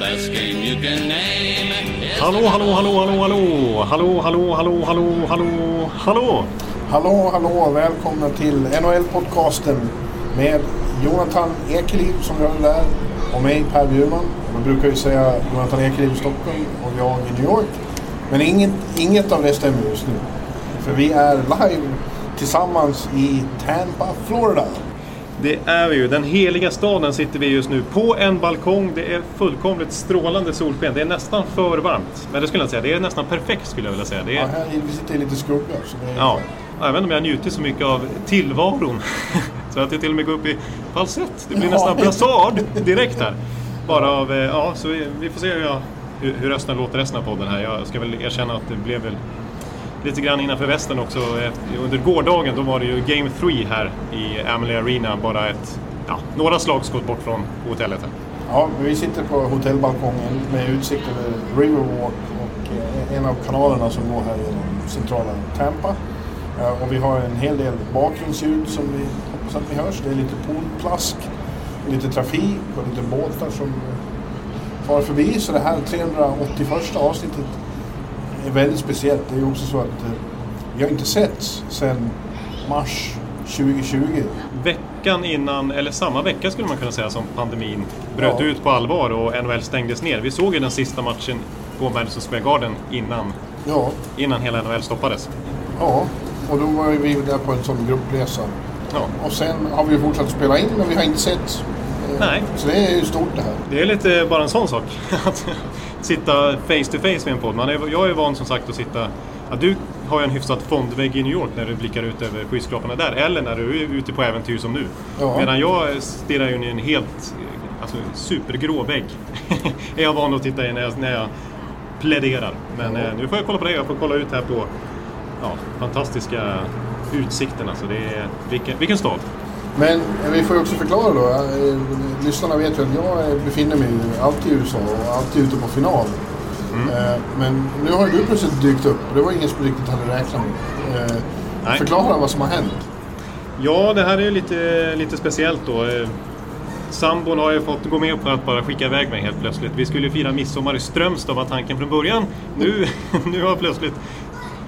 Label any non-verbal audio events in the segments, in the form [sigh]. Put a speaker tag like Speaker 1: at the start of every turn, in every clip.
Speaker 1: best game
Speaker 2: Hallå, hallå, hallå, hallå, hallå! Hallå, hallå, hallå, hallå, hallå, hallå!
Speaker 3: Hallå, hallå! Välkomna till NHL-podcasten med Jonathan Ekeliv som gör den där och mig Per Bjurman. Man brukar ju säga Jonathan Ekeliv i Stockholm och jag i New York. Men inget, inget av det stämmer just nu. För vi är live tillsammans i Tampa, Florida.
Speaker 2: Det är vi ju. Den heliga staden sitter vi just nu på en balkong. Det är fullkomligt strålande solsken. Det är nästan för varmt. Men det skulle jag säga. Det är nästan perfekt skulle jag vilja säga. Det
Speaker 3: Ja,
Speaker 2: är,
Speaker 3: här, vi sitter i lite skugga. Så det är
Speaker 2: ja. Inte om jag njuter så mycket av tillvaron. [laughs] så att jag till och med går upp i falsett. Det blir
Speaker 3: Ja.
Speaker 2: nästan blasard [laughs] direkt här. Bara av, eh, ja, så vi, får se hur, jag, hur rösten låter resten av podden här. Jag ska väl erkänna att det blev väl lite grann innanför västen också. Eh, under gårdagen då var det ju Game 3 här i Amalie Arena. Bara ett, ja, några slagskott bort från hotellet. Här.
Speaker 3: Ja, vi sitter på hotellbalkongen med utsikt över Riverwalk och eh, en av kanalerna som går här genom centrala Tampa. Eh, och vi har en hel del bakgrundsljud som vi hoppas att ni hörs. Det är lite poolplask, lite trafik och lite båtar som far förbi. Så det här 381 avsnittet är väldigt speciellt. Det är också så att eh, vi har inte setts sedan mars 2020.
Speaker 2: Veckan innan, eller samma vecka skulle man kunna säga som pandemin bröt
Speaker 3: Ja.
Speaker 2: ut på allvar och NHL stängdes ner. Vi såg ju den sista matchen på Madison Square Garden innan,
Speaker 3: Ja,
Speaker 2: innan hela NHL stoppades.
Speaker 3: ja. Och då var vi där på en sån gruppresa.
Speaker 2: Ja.
Speaker 3: Och sen har vi fortsatt spela in men vi har inte sett. Eh,
Speaker 2: Nej.
Speaker 3: Så det är ju stort det här.
Speaker 2: Det är lite bara en sån sak. [laughs] Sitta face to face med en podd. Man är, jag är van som sagt att sitta... Ja, du har ju en hyfsat fondvägg i New York när du blickar ut över skyskraporna där. Eller när du är ute på äventyr som nu.
Speaker 3: Ja.
Speaker 2: Medan jag stirrar ju in i en helt alltså, supergrå vägg. [laughs] är jag van att titta i när jag, när jag pläderar. Men eh, nu får jag kolla på det. Jag får kolla ut här på ja, fantastiska utsikten. Alltså, det är, vilken, vilken stad.
Speaker 3: Men vi får ju också förklara då. eh, Lyssnarna vet ju att jag befinner mig alltid i USA och alltid ute på final.
Speaker 2: Mm.
Speaker 3: Eh, Men nu har ju du plötsligt dykt upp. Det var ingen som riktigt hade räknat med. Eh,
Speaker 2: Nej.
Speaker 3: Förklara vad som har hänt.
Speaker 2: Ja, det här är ju lite, lite speciellt då. Sambon har ju fått gå med på att bara skicka iväg mig helt plötsligt. Vi skulle ju fira midsommar i Strömstad var tanken från början. Nu, [laughs] nu har plötsligt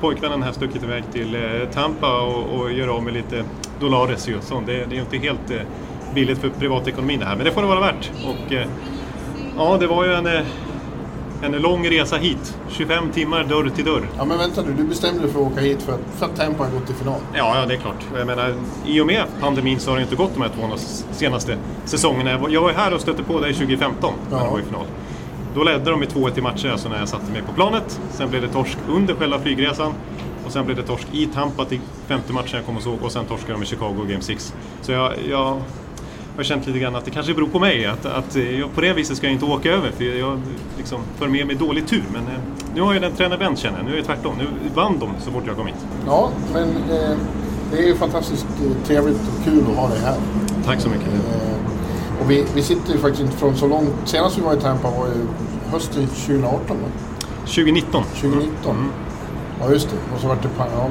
Speaker 2: pojkvännen här stuckit iväg till Tampa och, och gör av med lite dollares ju. Sånt. Det, det är inte helt eh, billigt för privatekonomin det här, men det får det vara värt. Och, eh, ja, det var ju en, eh, en lång resa hit. 25 timmar dörr till dörr.
Speaker 3: Ja men vänta nu, du bestämde dig för att åka hit för att, för att Tampa har gått till final.
Speaker 2: Ja, ja, det är klart. Jag menar, I och med pandemin så har det inte gått de här två senaste säsongerna. Jag var- här och stötte på dig 2015 när
Speaker 3: Ja.
Speaker 2: de var i final. Då ledde de med 2-1 i matcher alltså när jag satte mig på planet. Sen blev det torsk under själva flygresan. Och sen blev det torsk i Tampa till femte matchen jag kom och såg. Och sen torskade de i Chicago Game 6. Så jag, jag har känt lite grann att det kanske beror på mig. Att, att jag, på det viset ska jag inte åka över. För jag liksom för med mig dålig tur. Men eh, nu har jag den tränaren vänt känner jag. Nu är det tvärtom. Nu vann de så fort jag kom hit.
Speaker 3: Ja, men eh, det är ju fantastiskt eh, trevligt och kul att ha dig här.
Speaker 2: Tack så mycket.
Speaker 3: Eh, och vi, vi sitter ju faktiskt inte från så långt. Senast vi var i Tampa var ju hösten 2018. va?
Speaker 2: 2019.
Speaker 3: 2019. Ja, just det. Och så vart det... pa- Ja.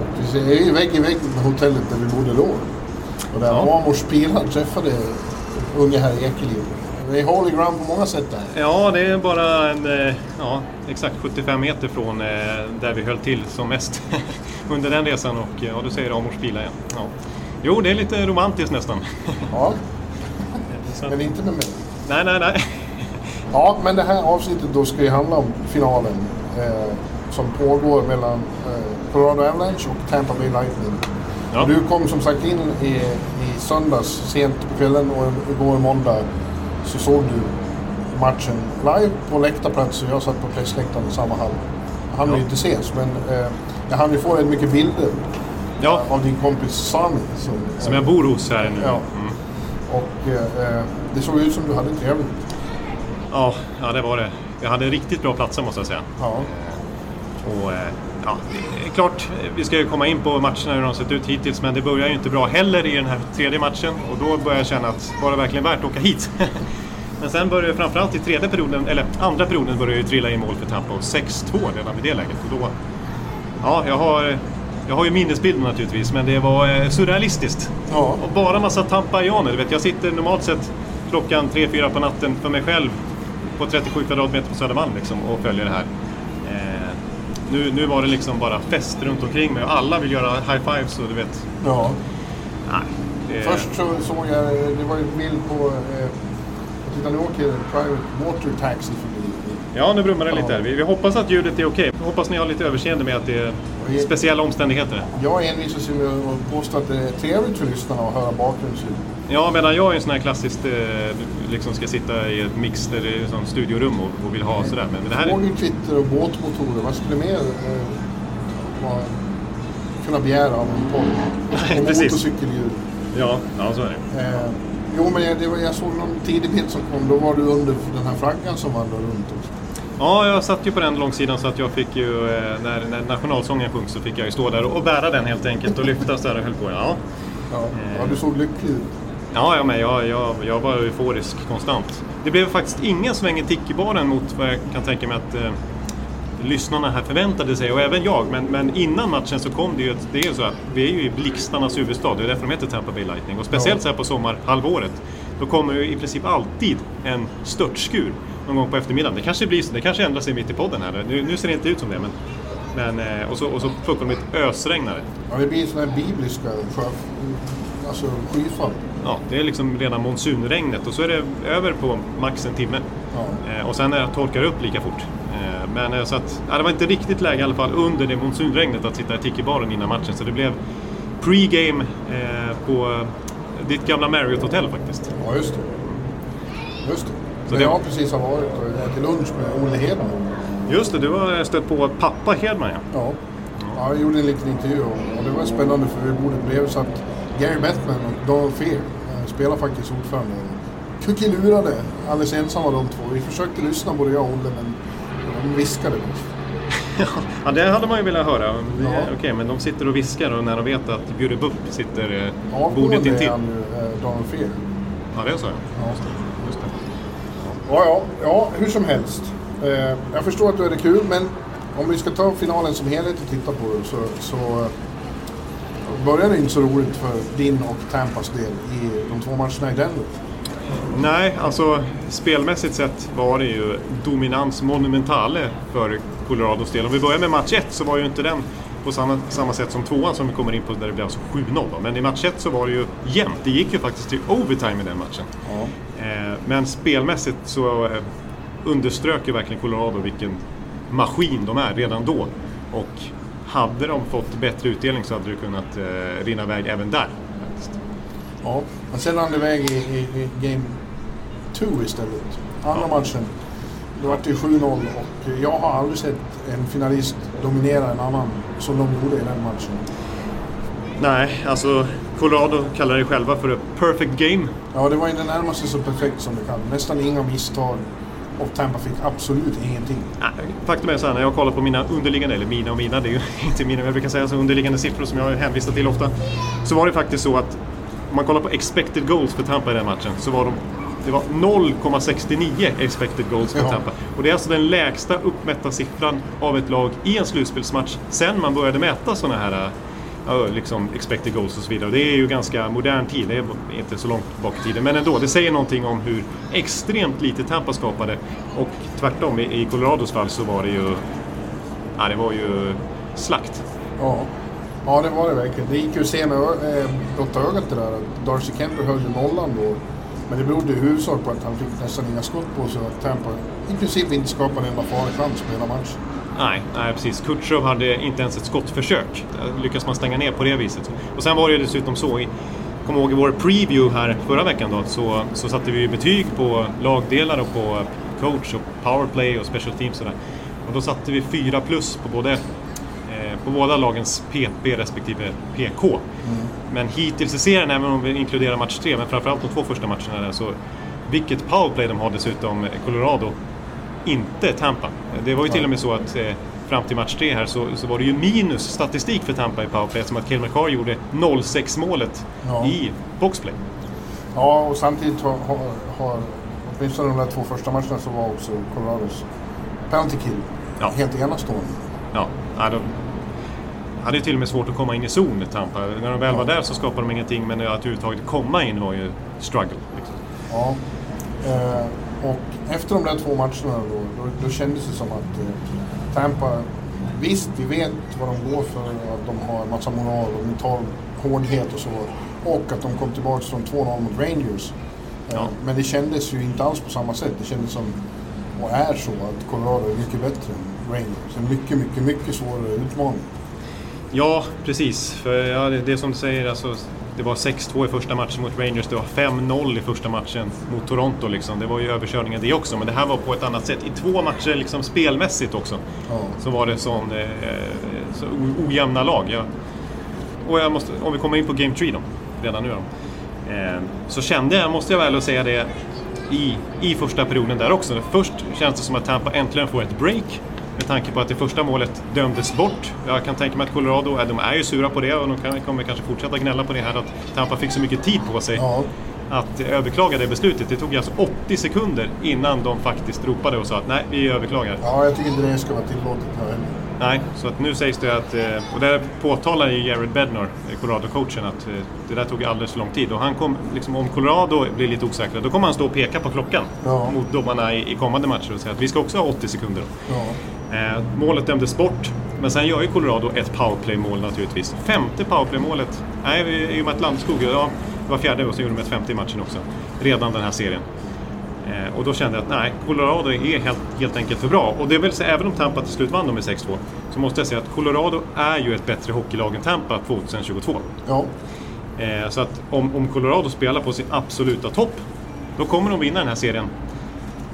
Speaker 3: Och vi är ju vägg i vägg med hotellet där vi bodde då. Och där
Speaker 2: Ja.
Speaker 3: Amors pilar träffade unge herr Ekeliv. Det är holy ground på många sätt där.
Speaker 2: Ja, det är bara en, eh, ja, exakt 75 meter från eh, där vi höll till som mest [laughs] under den resan. Och ja, du säger Amors bilar igen. Ja. Jo, det är lite romantiskt nästan. [laughs]
Speaker 3: Ja, men inte med mig.
Speaker 2: nej, nej, nej.
Speaker 3: Ja, men det här avsnittet då ska ju handla om finalen eh, som pågår mellan eh, Colorado Avalanche och Tampa Bay Lightning.
Speaker 2: Ja.
Speaker 3: Du kom som sagt in i, i söndags sent på kvällen och igår måndag så såg du matchen live på läktarplats och jag satt på pressläktaren i samma hall. Hann
Speaker 2: Ja.
Speaker 3: ju inte ses men eh, jag hann ju få rätt mycket bilder
Speaker 2: Ja,
Speaker 3: av din kompis Sami. Som,
Speaker 2: som jag bor hos här nu.
Speaker 3: Ja.
Speaker 2: Mm.
Speaker 3: Och eh, det såg ut som du hade trevligt.
Speaker 2: Ja, ja, det var det. Jag hade riktigt bra platser måste jag säga.
Speaker 3: Ja.
Speaker 2: Och, eh, ja, är klart, vi ska ju komma in på matcherna hur de sett ut hittills, men det börjar ju inte bra heller i den här tredje matchen. Och då börjar jag känna att var det verkligen värt att åka hit? [laughs] men sen börjar framförallt i tredje perioden, eller andra perioden, börjar ju trilla in mål för Tampa och 6-2 redan vid det läget. Och då, ja, jag har, jag har ju minnesbilden naturligtvis, men det var eh, surrealistiskt.
Speaker 3: Ja.
Speaker 2: Och bara massa tampaianer. Vet, jag sitter normalt sett klockan 3-4 på natten för mig själv på 37 kvadratmeter på Södermalm liksom, och följer det här. Nu, nu var det liksom bara fest runt omkring mig och alla vill göra high fives och du vet.
Speaker 3: ja.
Speaker 2: Nej, det,
Speaker 3: Först så såg jag, det var ju en bild på, eh, titta nu åker Private Water Taxi förbi.
Speaker 2: Ja, nu brummar det lite här. Vi, vi hoppas att ljudet är okej. Hoppas ni har lite överseende med att det är speciella omständigheter.
Speaker 3: Jag envisas ju med att påstå att det är trevligt för lyssnarna att höra bakgrundsljud.
Speaker 2: Ja, medan jag är en sån här klassiskt, eh, liksom ska sitta i ett mix ett sånt studiorum och, och vill ha sådär. Men, men det här är...
Speaker 3: Fågelkvitter och båtmotorer, vad skulle mer eh, kunna begära av en podd? [laughs]
Speaker 2: Nej,
Speaker 3: Och
Speaker 2: precis.
Speaker 3: motorcykelljud.
Speaker 2: Ja, ja, så är det.
Speaker 3: Eh, jo, men jag, det var, jag såg någon tidig bild som kom, då var du under den här flaggan som vandrade runt också.
Speaker 2: Ja, jag satt ju på den långsidan så att jag fick ju, eh, när, när nationalsången sjöngs så fick jag ju stå där och bära den helt enkelt och lyfta så här och höll på. Ja,
Speaker 3: Ja, ja du såg lycklig ut.
Speaker 2: Ja, ja men jag, jag, jag var euforisk konstant. Det blev faktiskt ingen sväng i Tiki-baren mot vad jag kan tänka mig att eh, lyssnarna här förväntade sig och även jag. Men, men innan matchen så kom det ju, ett- det är ju så att vi är ju i blixtarnas huvudstad. Det är därför de heter Tampa Bay Lightning. Och speciellt så här på sommarhalvåret. Då kommer ju i princip alltid en störtskur någon gång på eftermiddagen. Det kanske blir så, det kanske ändrar sig mitt i podden här. Nu, nu ser det inte ut som det men... men eh, och, så, och så fullkomligt ösregnare.
Speaker 3: Ja, det blir sådana här bibliska sjö, alltså skyfall.
Speaker 2: Ja, det är liksom rena monsunregnet och så är det över på max en timme.
Speaker 3: Ja.
Speaker 2: Eh, och sen eh, torkar det upp lika fort. Eh, men eh, så att, ja, det var inte riktigt läge i alla fall under det monsunregnet att sitta i Tiki-baren innan matchen. Så det blev pre-game eh, på ditt gamla Marriott-hotell faktiskt.
Speaker 3: Ja, just det. Just det.
Speaker 2: Så det-
Speaker 3: jag precis har varit och ätit lunch med Olle Hedman.
Speaker 2: Just det, du har stött på pappa Hedman ja.
Speaker 3: Ja. ja, jag gjorde en liten intervju och, och det var spännande för vid bordet bredvid satt Gary Bettman och Donald Fear. Spelar faktiskt ordförande. Kuckelurade alldeles ensamma de två. Vi försökte lyssna både jag och Olle men de viskade mest. [laughs]
Speaker 2: Ja, det hade man ju velat höra.
Speaker 3: Ja.
Speaker 2: Okej, men de sitter och viskar och när de vet att Bjude Bupp sitter eh, bordet
Speaker 3: Avgående är
Speaker 2: intill.
Speaker 3: ju, eh, Donald Fear.
Speaker 2: Ja, det är så ja.
Speaker 3: Ja.
Speaker 2: Just det.
Speaker 3: Ja, ja, ja, hur som helst. Eh, jag förstår att du är det kul, men om vi ska ta finalen som helhet och titta på det så, så börjar det inte så roligt för din och Tampas del i de två matcherna i Denver.
Speaker 2: Nej, alltså spelmässigt sett var det ju dominans monumentale för Colorados del. Om vi börjar med match 1 så var ju inte den på samma, samma sätt som tvåan som vi kommer in på där det blev alltså 7-0. då. Men i match 1 så var det ju jämnt. Det gick ju faktiskt till overtime i den matchen.
Speaker 3: Ja.
Speaker 2: Eh, men spelmässigt så eh, underströk ju verkligen Colorado vilken maskin de är redan då. Och hade de fått bättre utdelning så hade det kunnat eh, rinna iväg även där. faktiskt.
Speaker 3: ja. Men sen rann det iväg i, i, i Game 2 istället. Andra matchen. Då var det 7-0 och jag har aldrig sett en finalist dominera en annan som de gjorde i den matchen.
Speaker 2: Nej, alltså Colorado kallar det själva för a perfect game.
Speaker 3: Ja, det var ju det närmaste så perfekt som det kan. Nästan inga misstag. Och Tampa fick absolut ingenting.
Speaker 2: Nej, Faktum är så här, när jag kollar på mina underliggande, eller mina och mina, det är ju [laughs] inte mina, men jag brukar säga så underliggande siffror som jag hänvisar till ofta. Så var det faktiskt så att om man kollar på expected goals för Tampa i den matchen så var de det var 0,69 expected goals för
Speaker 3: Ja.
Speaker 2: Tampa. Och det är alltså den lägsta uppmätta siffran av ett lag i en slutspelsmatch sen man började mäta sådana här liksom expected goals och så vidare. Och det är ju ganska modern tid, det är inte så långt bak i tiden. Men ändå, det säger någonting om hur extremt lite Tampa skapade. Och tvärtom, i, Colorados fall så var det ju... Ja, det var ju slakt.
Speaker 3: Ja. ja, det var det verkligen. Det gick ju att se med eh, blotta ögat det där. Darcy Kemper höll ju nollan då. Men det berodde i huvudsak på att han fick nästan inga skott på sig och att Tampa i princip inte skapade en enda farlig chans på hela matchen.
Speaker 2: Nej, nej precis. Kutjerov hade inte ens ett skottförsök. Lyckas man stänga ner på det viset. Och sen var det ju dessutom så, i, kom ihåg i vår preview här förra veckan då, så, så satte vi betyg på lagdelar och på coach och powerplay och special teams och där. Och då satte vi fyra plus på både eh, på båda lagens PP respektive PK. Men hittills i serien, även om vi inkluderar match tre, men framförallt de två första matcherna där, så vilket powerplay de har dessutom, Colorado, inte Tampa. Det var ju till och med så att eh, fram till match 3 här så, så var det ju minus statistik för Tampa i powerplay som att Cale McCarr gjorde 0-6 målet
Speaker 3: Ja.
Speaker 2: i boxplay.
Speaker 3: Ja, och samtidigt har, har, har åtminstone de där två första matcherna så var också Colorados penalty kill
Speaker 2: Ja.
Speaker 3: helt enastående.
Speaker 2: Ja, ja, de hade ju till och med svårt att komma in i zon, Tampa. När de väl var där så skapade de ingenting, men att överhuvudtaget komma in var ju struggle. Liksom.
Speaker 3: Ja. Eh, och efter de där två matcherna då, då, då kändes det som att eh, Tampa, visst vi vet vad de går för, att de har massa moral och mental hårdhet och så. Och att de kom tillbaka från 2-0 mot Rangers. Eh,
Speaker 2: Ja.
Speaker 3: Men det kändes ju inte alls på samma sätt. Det kändes som, och är så, att Colorado är mycket bättre än Rangers. En mycket, mycket, mycket svårare utmaning.
Speaker 2: Ja, precis. För ja, det, det som du säger, alltså, det var 6-2 i första matchen mot Rangers, det var 5-0 i första matchen mot Toronto. Liksom. Det var ju överkörningar det också, men det här var på ett annat sätt. I två matcher liksom, spelmässigt också
Speaker 3: Ja.
Speaker 2: så var det sån, eh, så ojämna lag. Jag, och jag måste, om vi kommer in på Game 3 då, redan nu då. Eh, så kände jag, måste jag väl säga det, i, i första perioden där också. Först känns det som att Tampa äntligen får ett break. Med tanke på att det första målet dömdes bort. Jag kan tänka mig att Colorado, de är ju sura på det och de kan, kommer kanske fortsätta gnälla på det här att Tampa fick så mycket tid på sig
Speaker 3: Ja.
Speaker 2: att överklaga det beslutet. Det tog alltså 80 sekunder innan de faktiskt ropade och sa att nej, vi överklagar.
Speaker 3: ja, jag tycker inte det ska vara tillåtet här heller.
Speaker 2: Nej, så att nu sägs det att, eh, och där påtalar ju Jared Bednar, eh, Colorado-coachen, att eh, det där tog alldeles för lång tid. Och han kom, liksom, om Colorado blir lite osäkra, då kommer han stå och peka på klockan
Speaker 3: Ja.
Speaker 2: mot domarna i, kommande matcher och säga att vi ska också ha 80 sekunder.
Speaker 3: Ja.
Speaker 2: Eh, målet dömdes bort, men sen gör ju Colorado ett powerplay-mål naturligtvis. Femte powerplay-målet, nej, i och med att Landskog, ja, det var fjärde och så gjorde de ett femte i matchen också. Redan den här serien. Eh, och då kände jag att nej, Colorado är helt, helt enkelt för bra. Och det vill säga, även om Tampa till slut vann dem med 6-2, så måste jag säga att Colorado är ju ett bättre hockeylag än Tampa 2022.
Speaker 3: Ja.
Speaker 2: Eh, så att om, om Colorado spelar på sin absoluta topp, då kommer de vinna den här serien.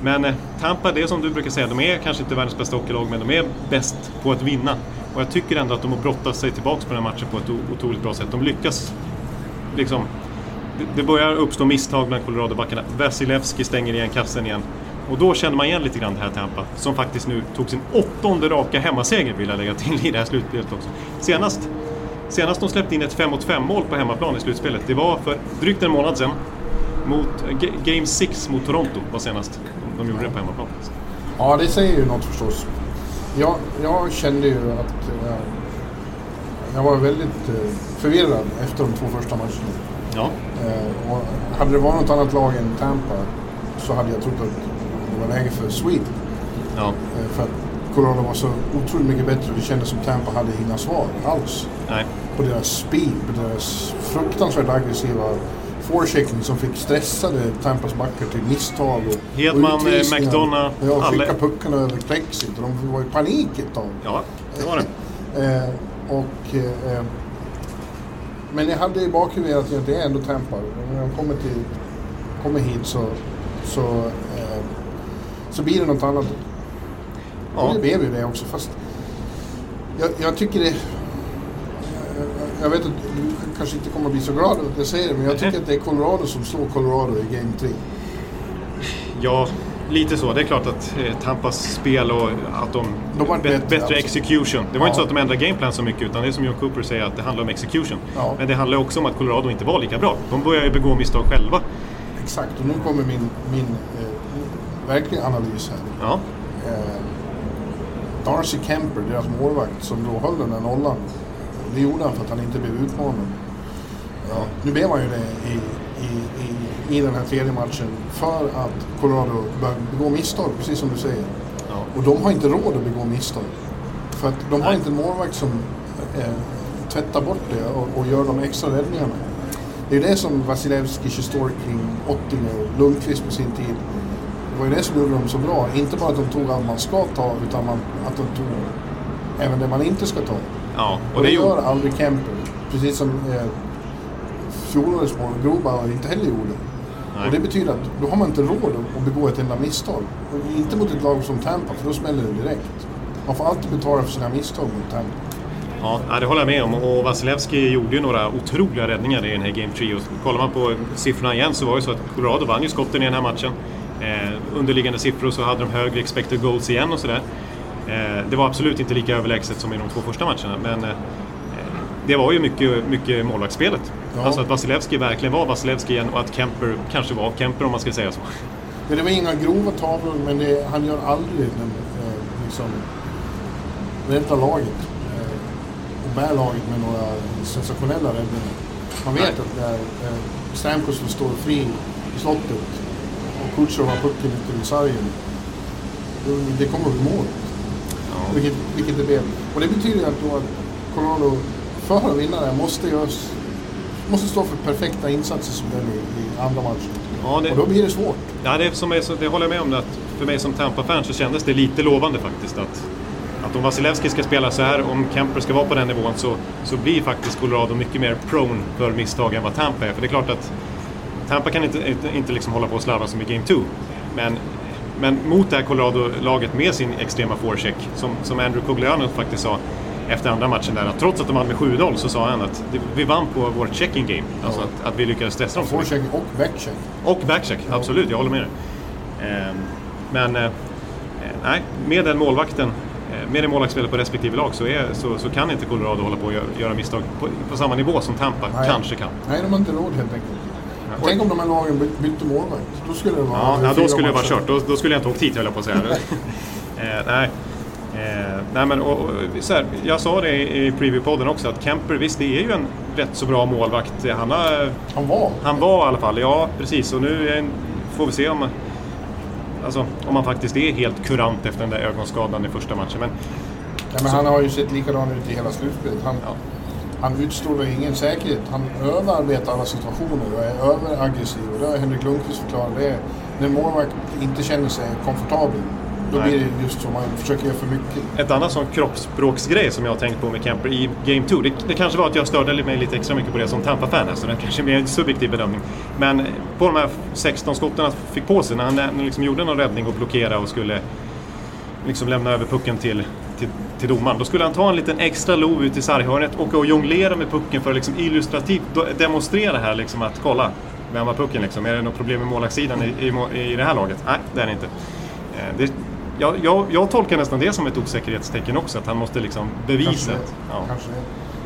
Speaker 2: Men eh, Tampa, det är som du brukar säga, de är kanske inte världens bästa hockeylag, men de är bäst på att vinna. Och jag tycker ändå att de har brottat sig tillbaka på den här matchen på ett otroligt bra sätt. De lyckas liksom... det- börjar uppstå misstag bland Colorado-backarna. Vasilevski stänger igen kassen igen. Och då känner man igen lite grann det här Tampa, som faktiskt nu tog sin åttonde raka hemmaseger, vill jag lägga till, i det här slutspelet också. Senast, senast de släppte in ett 5 mot 5 mål på hemmaplan i slutspelet, det var för drygt en månad sedan. Mot, Game 6 mot Toronto var senast de gjorde det på hemmaplan.
Speaker 3: Ja, det säger ju något förstås. Jag, jag kände ju att eh, jag var väldigt eh, förvirrad efter de två första matcherna.
Speaker 2: Ja,
Speaker 3: Eh, och hade det varit något annat lag än Tampa så hade jag trott att det var läge för Sweden.
Speaker 2: ja,
Speaker 3: för att Colorado var så otroligt mycket bättre och det kändes som Tampa hade inga svar alls.
Speaker 2: nej.
Speaker 3: På deras speed, på deras fruktansvärt aggressiva forechecking som fick stressade Tampas backar till misstag. Och,
Speaker 2: Hedman,
Speaker 3: och
Speaker 2: McDonough,
Speaker 3: Ja, skicka
Speaker 2: alla-
Speaker 3: puckarna över och de var i panik ett tag.
Speaker 2: Ja, det var det. [laughs]
Speaker 3: Eh, och, eh, men jag hade i bakhuvudet att det är ändå Tampa. När de kommer, till, kommer hit så, så, eh, så blir det något annat.
Speaker 2: Ja.
Speaker 3: Och det blev ju det också. Fast jag, jag tycker det... Jag, vet att du kanske inte kommer att bli så glad att jag säger det, men jag tycker att det är Colorado som slår Colorado i Game 3.
Speaker 2: Ja, lite så. Det är klart att eh, Tampas spel och att de...
Speaker 3: De
Speaker 2: bet-
Speaker 3: bättre,
Speaker 2: bättre
Speaker 3: alltså.
Speaker 2: execution. Det var
Speaker 3: Ja.
Speaker 2: inte så att de ändrade gameplan så mycket, utan det är som John Cooper säger, att det handlar om execution.
Speaker 3: Ja.
Speaker 2: Men det handlar också om att Colorado inte var lika bra. De började ju begå misstag själva.
Speaker 3: Exakt, och nu kommer min, min eh, verkliga analys här.
Speaker 2: Ja,
Speaker 3: eh, Darcy Kemper, deras målvakt, som då höll den där nollan. Det gjorde han för att han inte blev utmanad. Ja, nu blev han ju det i, i, i, i den här tredje matchen för att Colorado började begå misstag, precis som du säger.
Speaker 2: ja.
Speaker 3: Och de har inte råd att begå misstag. För att de har
Speaker 2: Nej.
Speaker 3: inte en målvakt som eh, tvättar bort det och, och gör de extra räddningarna. Det är ju det som Vasilevski, Sjistorkin, Ottinger, Lundqvist på sin tid. Det var ju det som gjorde dem så bra. Inte bara att de tog allt man ska ta, utan man, att de tog även det man inte ska ta.
Speaker 2: Ja.
Speaker 3: Och det, gör
Speaker 2: gjorde-
Speaker 3: aldrig Kemper. Precis som eh, fjolårets mål, Grobauer, inte heller gjorde.
Speaker 2: Nej.
Speaker 3: Och det betyder att då har man inte råd att begå ett enda misstag. Och inte mot ett lag som Tampa, för då smäller det direkt. Man får alltid betala för sina misstag mot Tampa.
Speaker 2: Ja, det håller jag med om. Och Vasilevski gjorde ju några otroliga räddningar i den här Game 3. Och kollar man på siffrorna igen så var det så att Colorado vann ju skotten i den här matchen. Eh, underliggande siffror så hade de högre expected goals igen och sådär. Eh, det var absolut inte lika överlägset som i de två första matcherna, men eh, det var ju mycket, mycket målvaktsspelet. Ja. Alltså att Vasilevski verkligen var Vasilevski igen och att Kemper kanske var Kemper om man ska säga så.
Speaker 3: Men det var inga grova tavlor, men det, han gör aldrig den, eh, liksom, rädda laget eh, och bär laget med några sensationella räddningar. Man vet Nej. att när eh, Stamkos står fri i slottet och Kutjerov har pucken ute i sargen, det kommer att bli mål. Vilket, vilket det blev. Och det betyder att då att Colorado för att vinna det måste, görs, måste stå för perfekta insatser som den i, i andra matchen. Ja, det, och då blir det svårt.
Speaker 2: Ja, det, som är, så, det håller jag med om. Att för mig som Tampa-fan så kändes det lite lovande faktiskt. Att, att om Vasilevski ska spela så här, om Kemper ska vara på den nivån så, så blir faktiskt Colorado mycket mer prone för misstag än vad Tampa är. För det är klart att Tampa kan inte, inte, inte liksom hålla på och slarva som i Game 2. Men, men mot det här Colorado-laget med sin extrema forecheck, som, som Andrew Cogliano faktiskt sa, efter andra matchen där att trots att de hade med 7-0 så sa han att vi vann på vårt checking game. Alltså att, att vi lyckades stressa dem.
Speaker 3: Forecheck och backcheck.
Speaker 2: Och backcheck, absolut. Jag håller med dig. Ehm, men eh, nej, med den målvakten eh, med det målvaktsspelet på respektive lag så, är, så, så, kan inte Colorado hålla på att göra, misstag på, på, samma nivå som Tampa nej. kanske kan.
Speaker 3: Nej, de har inte råd helt enkelt. Tänk om de här lagen bytte målvakt. Då skulle det vara...
Speaker 2: Ja, ja då skulle det vara kört. Då, då, skulle jag inte åkt hit höll jag på att säga. [laughs] eh, nej. Eh, nej men, och, och, så här, jag sa det i, i preview-podden också att Kemper, visst det är ju en rätt så bra målvakt. Han, har,
Speaker 3: han var?
Speaker 2: Han var i alla fall, ja precis. Och nu en, får vi se om, alltså, om han faktiskt är helt kurant efter den där ögonskadan i första matchen. Men,
Speaker 3: ja, men han har ju sett likadan ut i hela slutspelet. Han, ja. Han utstrålar ingen säkerhet. Han överarbetar alla situationer och är överaggressiv. Och det har Henrik Lundqvist förklarat. Det är när målvakt inte känner sig komfortabel då blir det just så, man försöker göra för mycket.
Speaker 2: Ett annat sån kroppsspråksgrej som jag har tänkt på med Kemper i Game 2, det, det kanske var att jag störde mig lite extra mycket på det som Tampa-fan, alltså det kanske är mer en subjektiv bedömning. Men på de här 16 skotten han fick på sig, när han liksom gjorde någon räddning och blockerade och skulle liksom lämna över pucken till, till, till domaren. Då skulle han ta en liten extra lov ut i sarghörnet och, och jonglera med pucken för att liksom illustrativt demonstrera här liksom att kolla, vem har pucken liksom? Är det något problem med målvaktssidan i, i, i det här laget? Nej, det är det inte. Eh, det, jag, jag, jag, tolkar nästan det som ett osäkerhetstecken också, att han måste liksom bevisa. Kanske,
Speaker 3: ja. kanske,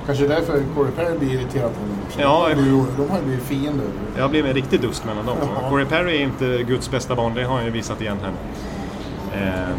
Speaker 3: kanske därför Corey Perry blir irriterad på honom också. Ja, de har ju blivit fiender.
Speaker 2: Jag blir en riktig dust mellan dem. Ja. Corey Perry är inte Guds bästa barn, det har han ju visat igen här. Eh,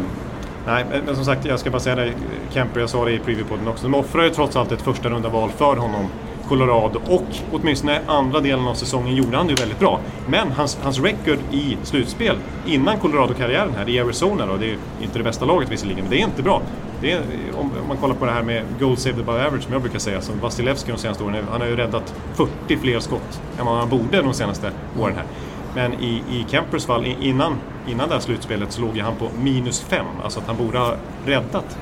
Speaker 2: nej, men som sagt, jag ska bara säga det, Kemper, jag sa det i previewpodden också, de offrar ju trots allt ett första runda val för honom Colorado och åtminstone andra delen av säsongen gjorde han det ju väldigt bra. Men hans, hans record i slutspel innan Colorado-karriären här i Arizona då, det är inte det bästa laget visserligen, men det är inte bra. Det är, om, man kollar på det här med goal saved above average som jag brukar säga, som Vasilevski de senaste åren, han har ju räddat 40 fler skott än vad han borde de senaste åren här. Men i, i Kempers fall, innan, innan det här slutspelet, så låg han på minus 5. Alltså att han borde ha räddat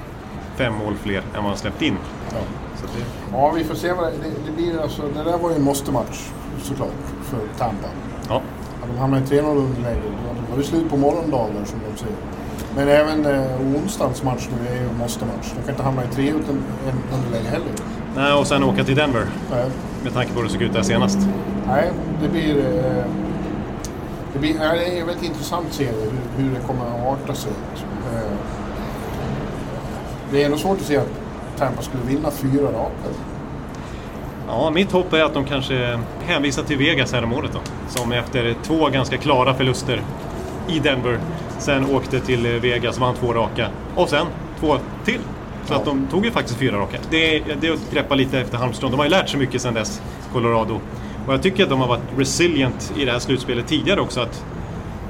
Speaker 2: fem mål fler än vad han släppt in.
Speaker 3: Ja. Det... Ja, vi får se vad det, det, det blir. Alltså, det där var ju en måste-match såklart för Tampa. Ja. Hade de hamnat i 3-0 underläge då var det slut på morgondagar som de säger. Men även eh, onsdagens match nu är ju en måste-match. De kan inte hamna i 3 utan en underläge heller.
Speaker 2: Nej, och sen åka till Denver. Nej. Med tanke på hur det såg ut där senast.
Speaker 3: Nej, det blir... Eh, det, blir, ja, det är en väldigt intressant serie hur, hur det kommer att arta sig. Eh, det är ändå svårt att se att Tampa skulle vinna fyra raka.
Speaker 2: Ja, mitt hopp är att de kanske hänvisar till Vegas här om året då. Som efter två ganska klara förluster i Denver sen åkte till Vegas, vann två raka och sen två till. Så ja. att de tog ju faktiskt fyra raka. Det, det är att greppa lite efter halmstrån. De har ju lärt sig mycket sen dess, Colorado. Och jag tycker att de har varit resilient i det här slutspelet tidigare också. Att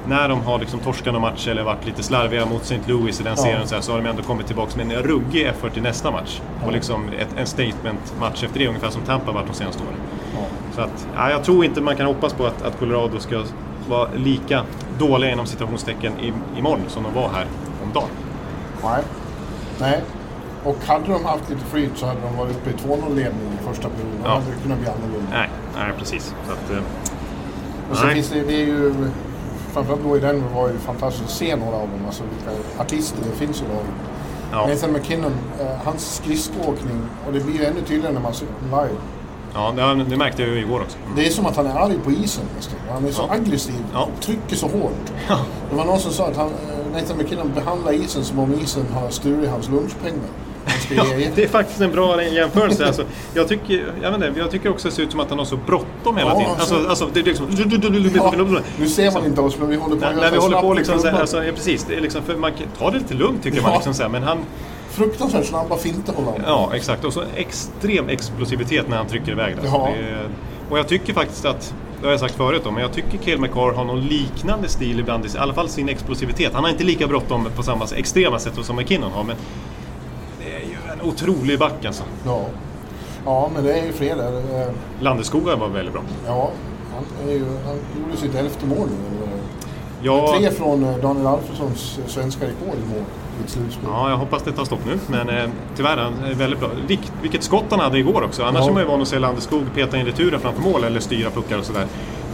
Speaker 2: när de har liksom torskat någon match eller varit lite slarviga mot St. Louis i den serien så, här, så har de ändå kommit tillbaka med en ruggig effort i nästa match. Ja. Och liksom ett, en statement-match efter det, ungefär som Tampa varit de senaste åren. Ja. Så att, ja, jag tror inte man kan hoppas på att, att Colorado ska vara lika dåliga inom situationstecken i, imorgon som de var här om dagen.
Speaker 3: Nej. Nej. Och hade de haft lite flyt så hade de varit uppe i 2-0-ledning i första perioden. Då ja. hade det kunnat bli annorlunda.
Speaker 2: Nej, nej precis. Så att, eh,
Speaker 3: och sen nej. finns det, det är ju framförallt då i Denver var det fantastiskt att se några av dem. Alltså vilka artister det finns i laget. Ja. Nathan McKinnon, eh, hans skridskoåkning, och det blir ju ännu tydligare när man ser honom live.
Speaker 2: Ja, det, det märkte jag ju igår också.
Speaker 3: Det är som att han är arg på isen. Han är så ja. aggressiv ja. trycker så hårt. Ja. Det var någon som sa att han, eh, Nathan McKinnon behandlar isen som om isen har stulit hans lunchpengar.
Speaker 2: Ja, det är faktiskt en bra jämförelse. Alltså, jag, tycker, jag, vet inte, jag tycker också att det ser ut som att han har så bråttom hela tiden. Alltså, alltså, det är liksom...
Speaker 3: Ja, nu ser man inte oss, men vi håller på
Speaker 2: att göra vi håller på liksom, så alltså, ja, precis, det är liksom, för man tar det lite lugnt tycker man. Liksom, så men han,
Speaker 3: fruktansvärt snabba finter håller han
Speaker 2: Ja, exakt. Och så extrem explosivitet när han trycker iväg det. Ja. det och jag tycker faktiskt att, det har jag sagt förut då, men jag tycker Cale McCarr har någon liknande stil ibland, i alla fall sin explosivitet. Han har inte lika bråttom på samma extrema sätt som McKinnon har, men en otrolig back alltså.
Speaker 3: Ja. Ja, men det är ju fler där. Eh,
Speaker 2: Landeskoga var väldigt bra.
Speaker 3: Ja, han, är ju, han gjorde sitt elfte mål nu. Ja. Tre från eh, Daniel Alfredssons svenska rekord i mål
Speaker 2: i slutspel. Ja, jag hoppas det tar stopp nu. Men eh, tyvärr, han är väldigt bra. Vilk, vilket skott han hade igår också. Annars ja. är man ju van att se Landeskog peta in returen framför mål eller styra puckar och sådär.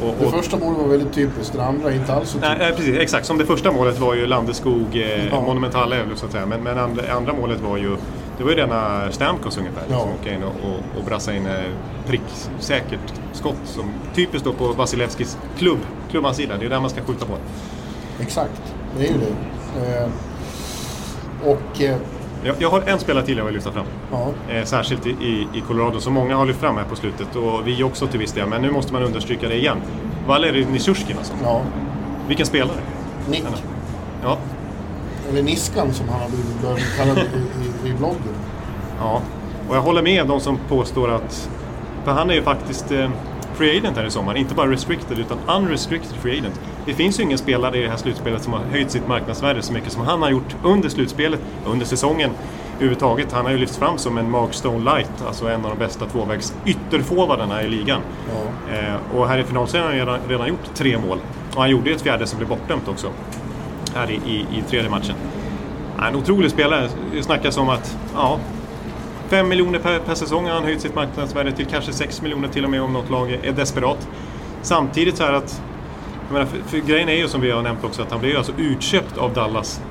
Speaker 3: Och, och... Det första målet var väldigt typiskt, det andra inte alls så
Speaker 2: typiskt. Nej, precis, exakt. Som det första målet var ju Landeskog eh, ja. monumental så att säga. Men, men andra, andra målet var ju det var ju rena Stamkos ungefär, ja. som åker in och, och, och brassar in eh, pricksäkert skott. Som typiskt då på Vasilevskis klubb, klubbans sida. Det är där man ska skjuta på.
Speaker 3: Exakt, det är ju det. Eh, och, eh,
Speaker 2: jag, jag, har en spelare till jag vill lyfta fram. Ja. Eh, särskilt i, i, i, Colorado, som många har lyft fram här på slutet. Och vi också till viss del, men nu måste man understryka det igen. Valeri Nishushkin alltså. Ja. Vilken spelare.
Speaker 3: Nick. Ja. Eller Niskan som han har blivit kallad i, i, bloggen.
Speaker 2: Ja, och jag håller med de som påstår att... För han är ju faktiskt... Eh, free agent här i sommar. Inte bara restricted utan unrestricted free agent. Det finns ju ingen spelare i det här slutspelet som har höjt sitt marknadsvärde så mycket som han har gjort under slutspelet, under säsongen överhuvudtaget. Han har ju lyfts fram som en Mark Stone Light, alltså en av de bästa tvåvägs ytterforwardarna i ligan. Ja. Eh, och här i finalserien har han redan, redan gjort tre mål. Och han gjorde ett fjärde som blev bortdömt också. Här i, i, i tredje matchen. En otrolig spelare. Det snackas om att ja, 5 miljoner per, per säsong har han höjt sitt marknadsvärde till kanske 6 miljoner till och med om något lag är desperat. Samtidigt så är att, menar, för, för grejen är ju som vi har nämnt också att han blev alltså utköpt av Dallas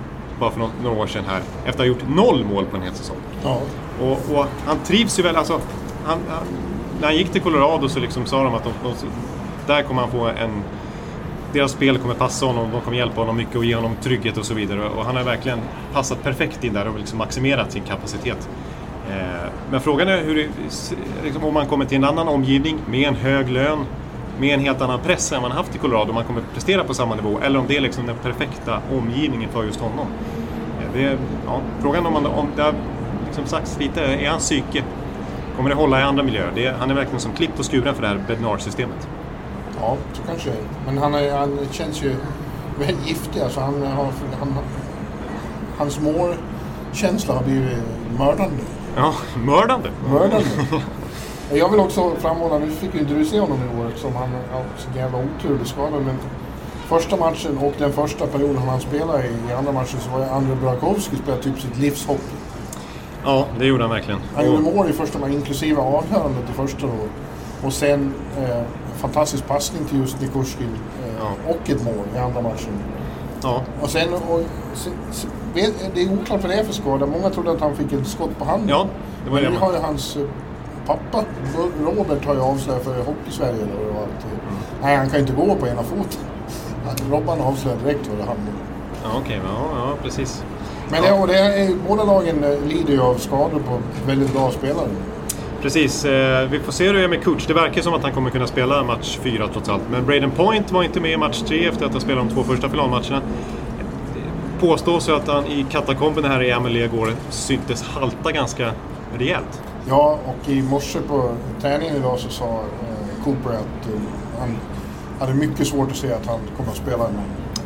Speaker 2: bara för några år sedan här efter att ha gjort noll mål på en hel säsong. Ja. Och, och, han trivs ju väl, alltså han, han, när han gick till Colorado så liksom sa de att de, de, där kommer han få en deras spel kommer passa honom, de kommer hjälpa honom mycket och ge honom trygghet och så vidare. Och han har verkligen passat perfekt in där och liksom maximerat sin kapacitet. Eh, men frågan är hur liksom, om man kommer till en annan omgivning med en hög lön, med en helt annan press än man haft i Colorado, om man kommer prestera på samma nivå, eller om det är liksom den perfekta omgivningen för just honom. Eh, det är, ja, frågan om, man, om det har liksom sagts lite, är hans psyke, kommer det hålla i andra miljöer? Det, han är verkligen som klippt och skuren för det här Bednar-systemet.
Speaker 3: Ja, så kanske det är. Men han, är, han känns ju väldigt giftig. Alltså han har, han, hans målkänsla har blivit mördande.
Speaker 2: Ja, mördande.
Speaker 3: Mördande. [laughs] Jag vill också framhålla, nu fick ju inte du se honom i år eftersom han har så jävla otur och skadad. Men första matchen och den första perioden han spelade i, andra matchen så var ju Andrei Burakovsky spelade typ sitt livs hockey.
Speaker 2: Ja, det gjorde han verkligen.
Speaker 3: Han gjorde mål i första matchen, inklusive avgörandet i första då. Och sen eh, fantastisk passning till just Nikushkin eh, ja. och ett mål i andra matchen. Ja. Och sen, och, det är oklart vad det är för skada. Många trodde att han fick ett skott på handen.
Speaker 2: Ja,
Speaker 3: det var Men nu har ju hans eh, pappa, Robert, har ju avslöjat för Hockeysverige då, att mm. nej, han kan ju inte gå på ena foten. [laughs] Robban avslöjade direkt vad det handlade om.
Speaker 2: Ja, okej. Okay, ja, ja, precis.
Speaker 3: Men ja. det, det är, båda lagen eh, lider ju av skador på väldigt bra spelare.
Speaker 2: Precis. Eh, vi får se hur det är med coach. Det verkar som att han kommer kunna spela match fyra trots allt. Men Braden Point var inte med i match tre efter att ha spelat de två första finalmatcherna påstås ju att han i katakomberna här i Amelie går syntes halta ganska rejält.
Speaker 3: Ja, och i morse på träningen idag så sa eh, Cooper att eh, han hade mycket svårt att se att han kommer att spela.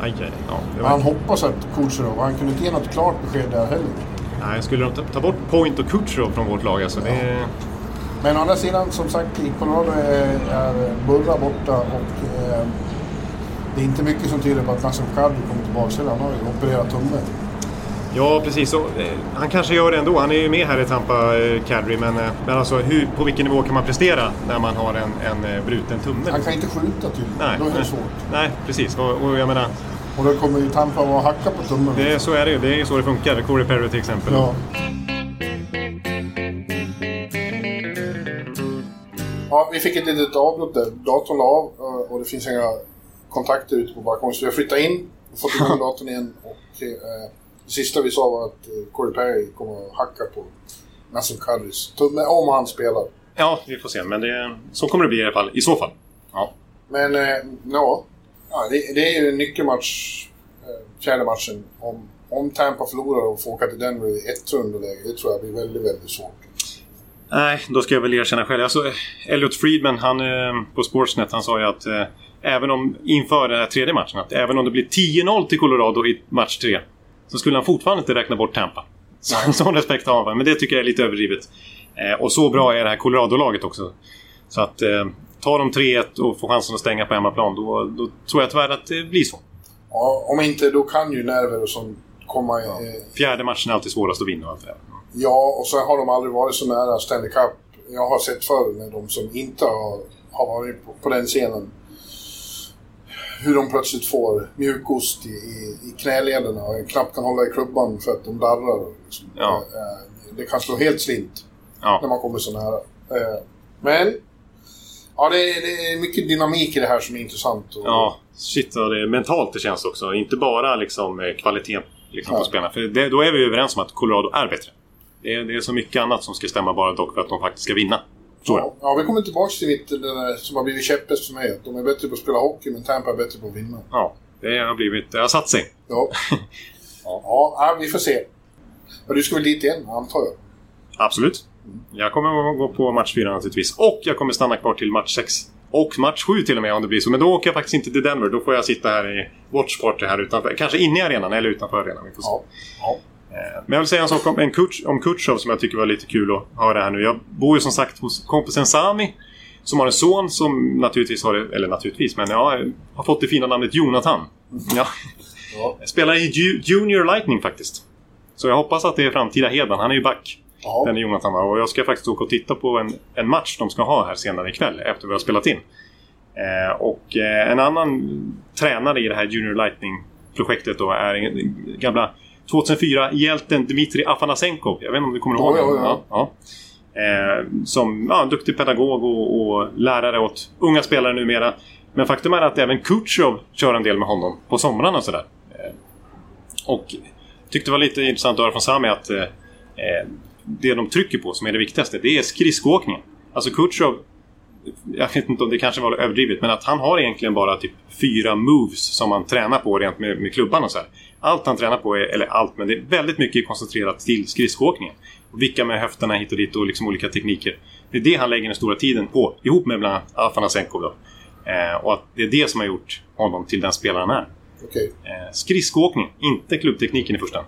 Speaker 2: Aj, aj,
Speaker 3: ja, Han hoppas att Kucherov, han kunde inte ge något klart besked där heller.
Speaker 2: Nej, skulle de ta bort Point och Kucherov från vårt lag alltså, ja. det...
Speaker 3: Men å andra sidan, som sagt, i Colorado är, är Burra borta och eh, det är inte mycket som tyder på att Nassim Kadri kommer tillbaka. Han har ju opererat tummen.
Speaker 2: Ja, precis. Och, eh, han kanske gör det ändå. Han är ju med här i Tampa, eh, Kadri. Men, eh, men alltså, hur, på vilken nivå kan man prestera när man har en, en eh, bruten tumme?
Speaker 3: Han kan inte skjuta typ. Nej, Då är det svårt.
Speaker 2: Nej, precis. Och, och jag menar,
Speaker 3: Och då kommer ju Tampa att hacka på tummen.
Speaker 2: Det, så är det ju. Det är så det funkar. Corey Perry till exempel.
Speaker 3: Ja. Ja, vi fick ett litet avbrott där. Datorn la av eh, och det finns inga kontakter ute på balkongen. Så vi har flyttat in och fått igång [laughs] datorn igen. Och, eh, det sista vi sa var att eh, Corey Perry kommer att hacka på Nassim Kadris tumme om han spelar.
Speaker 2: Ja, vi får se. Men det, så kommer det bli i alla fall. I så fall. Ja.
Speaker 3: Men eh, ja, ja det, det är ju en nyckelmatch, eh, fjärde matchen. Om, om Tampa förlorar och får åka till Denver i ett underläge, det tror jag blir väldigt, väldigt svårt.
Speaker 2: Nej, då ska jag väl erkänna själv. Alltså, Elliot Friedman, han eh, på Sportsnet, han sa ju att eh, även om inför den här tredje matchen, att även om det blir 10-0 till Colorado i match 3 så skulle han fortfarande inte räkna bort Tampa. [laughs] Så, sån respekt har han, men det tycker jag är lite överdrivet. Eh, och så bra är det här Colorado-laget också. Så att eh, tar de 3-1 och får chansen att stänga på hemmaplan, då, då tror jag tyvärr att det blir så.
Speaker 3: Ja, om inte, då kan ju nerver och sånt komma...
Speaker 2: Ja.
Speaker 3: Eh,
Speaker 2: Fjärde matchen är alltid svårast att vinna. Allt det.
Speaker 3: Ja, och så har de aldrig varit så nära Stanley Cup. Jag har sett förr med de som inte har, har varit på, på den scenen. Hur de plötsligt får mjukost i, i, i knälederna och knappt kan hålla i klubban för att de darrar. Liksom.
Speaker 2: Ja.
Speaker 3: Eh, Det kan slå helt slint
Speaker 2: Ja.
Speaker 3: när man kommer så nära. Eh, Men ja, det, är- det är mycket dynamik i det här som är intressant. Och,
Speaker 2: Ja, shit vad det är mentalt det känns också. Inte bara liksom eh, kvaliteten liksom, på spelarna. För det, då är vi överens om att Colorado är bättre. Det är, det är så mycket annat som ska stämma bara dock för att de faktiskt ska vinna.
Speaker 3: Ja, ja, vi kommer tillbaka till mitt, det där som har blivit käpphäst för mig. Att de är bättre på att spela hockey, men Tampa är bättre på att vinna.
Speaker 2: Ja, det har blivit... Det har satt sig.
Speaker 3: Ja. [laughs] ja. ja, vi får se. Ja, du ska väl dit igen, antar jag?
Speaker 2: Absolut. Jag kommer att gå på match 4 naturligtvis. Och jag kommer stanna kvar till match 6. Och match 7 till och med om det blir så. Men då åker jag faktiskt inte till Denver. Då får jag sitta här i Watchparty här utanför. Kanske inne i arenan eller utanför arenan. Vi får se.
Speaker 3: Ja. ja.
Speaker 2: Eh, men jag vill säga en sak om, en Kutch, om Kutjov som jag tycker var lite kul att höra här nu. Jag bor ju som sagt hos kompisen Sami som har en son som naturligtvis har eller naturligtvis, men ja, har fått det fina namnet Jonathan. Ja.
Speaker 3: ja.
Speaker 2: Spelar i Junior Lightning faktiskt. Så jag hoppas att det är framtida Hedan, han är ju back. Den är Jonathan? Och jag ska faktiskt åka och titta på en, en match de ska ha här senare ikväll efter vi har spelat in. Eh, och eh, en annan tränare i det här Junior Lightning-projektet då är gamla 2004, hjälten Dmitrij Afanasenko. Jag vet inte om du kommer ihåg honom?
Speaker 3: Ja,
Speaker 2: ja. Eh, som ja, en duktig pedagog och, och, lärare åt unga spelare numera. Men faktum är att även Kutjov kör en del med honom på somrarna och sådär. Eh, och tyckte det var lite intressant att höra från Sami att eh, eh det de trycker på som är det viktigaste, det är skridskoåkningen. Alltså Kutjov, jag vet inte om det kanske var överdrivet, men att han har egentligen bara typ fyra moves som han tränar på rent med, med klubban och sådär. Allt han tränar på, är, eller allt, men det är väldigt mycket koncentrerat till skridskoåkningen. Och vicka med höfterna hit och dit och liksom olika tekniker. Det är det han lägger den stora tiden på, ihop med bland annat Afanasenkov då. Eh, och att det är det som har gjort honom till den spelaren han är.
Speaker 3: Okej.
Speaker 2: Eh, skridskoåkning, inte klubbtekniken i första hand.